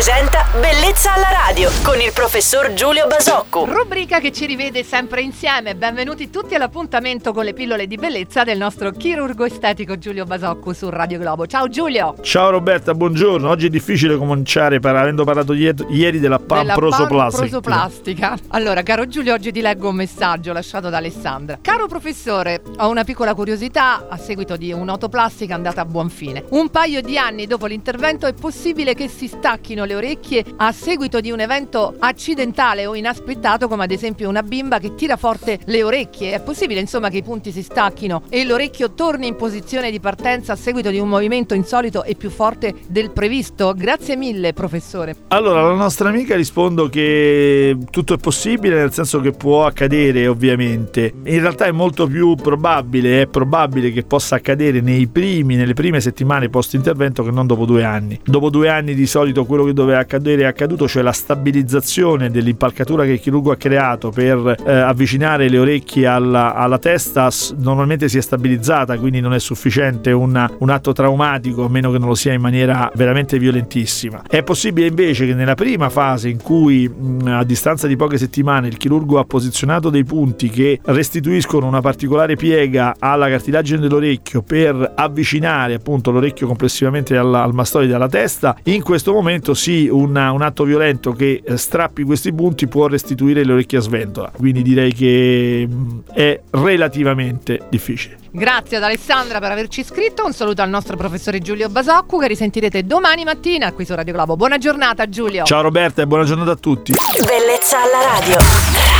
presenta Bellezza alla radio con il professor Giulio Basocco. Rubrica che ci rivede sempre insieme. Benvenuti tutti all'appuntamento con le pillole di bellezza del nostro chirurgo estetico Giulio Basocco su Radio Globo. Ciao Giulio. Ciao Roberta, buongiorno. Oggi è difficile cominciare par- avendo parlato ieri, della prosoplastica. prosoplastica. Allora, caro Giulio, oggi ti leggo un messaggio lasciato da Alessandra. Caro professore, ho una piccola curiosità a seguito di un'autoplastica andata a buon fine. Un paio di anni dopo l'intervento è possibile che si stacchino le orecchie a seguito di un evento accidentale o inaspettato come ad esempio una bimba che tira forte le orecchie. È possibile insomma che i punti si stacchino e l'orecchio torni in posizione di partenza a seguito di un movimento insolito e più forte del previsto? Grazie mille professore. Allora, alla nostra amica rispondo che tutto è possibile nel senso che può accadere ovviamente. In realtà è molto più probabile, è probabile che possa accadere nei primi, nelle prime settimane post intervento che non dopo due anni. Dopo due anni di solito quello che doveva accadere è accaduto, cioè la stabilizzazione dell'impalcatura che il chirurgo ha creato per eh, avvicinare le orecchie alla, alla, testa normalmente si è stabilizzata, quindi non è sufficiente una, un atto traumatico, a meno che non lo sia in maniera veramente violentissima. È possibile invece che nella prima fase in cui mh, a distanza di poche settimane il chirurgo ha posizionato dei punti che restituiscono una particolare piega alla cartilagine dell'orecchio per avvicinare appunto l'orecchio complessivamente alla, al mastoide alla testa, in questo momento sì una, un atto violento che eh, strappi questi punti può restituire le orecchie a sventola, quindi direi che mm, è relativamente difficile. Grazie ad Alessandra per averci iscritto, un saluto al nostro professore Giulio Basoccu che risentirete domani mattina qui su Radio Globo. Buona giornata Giulio. Ciao Roberta e buona giornata a tutti. Bellezza alla radio.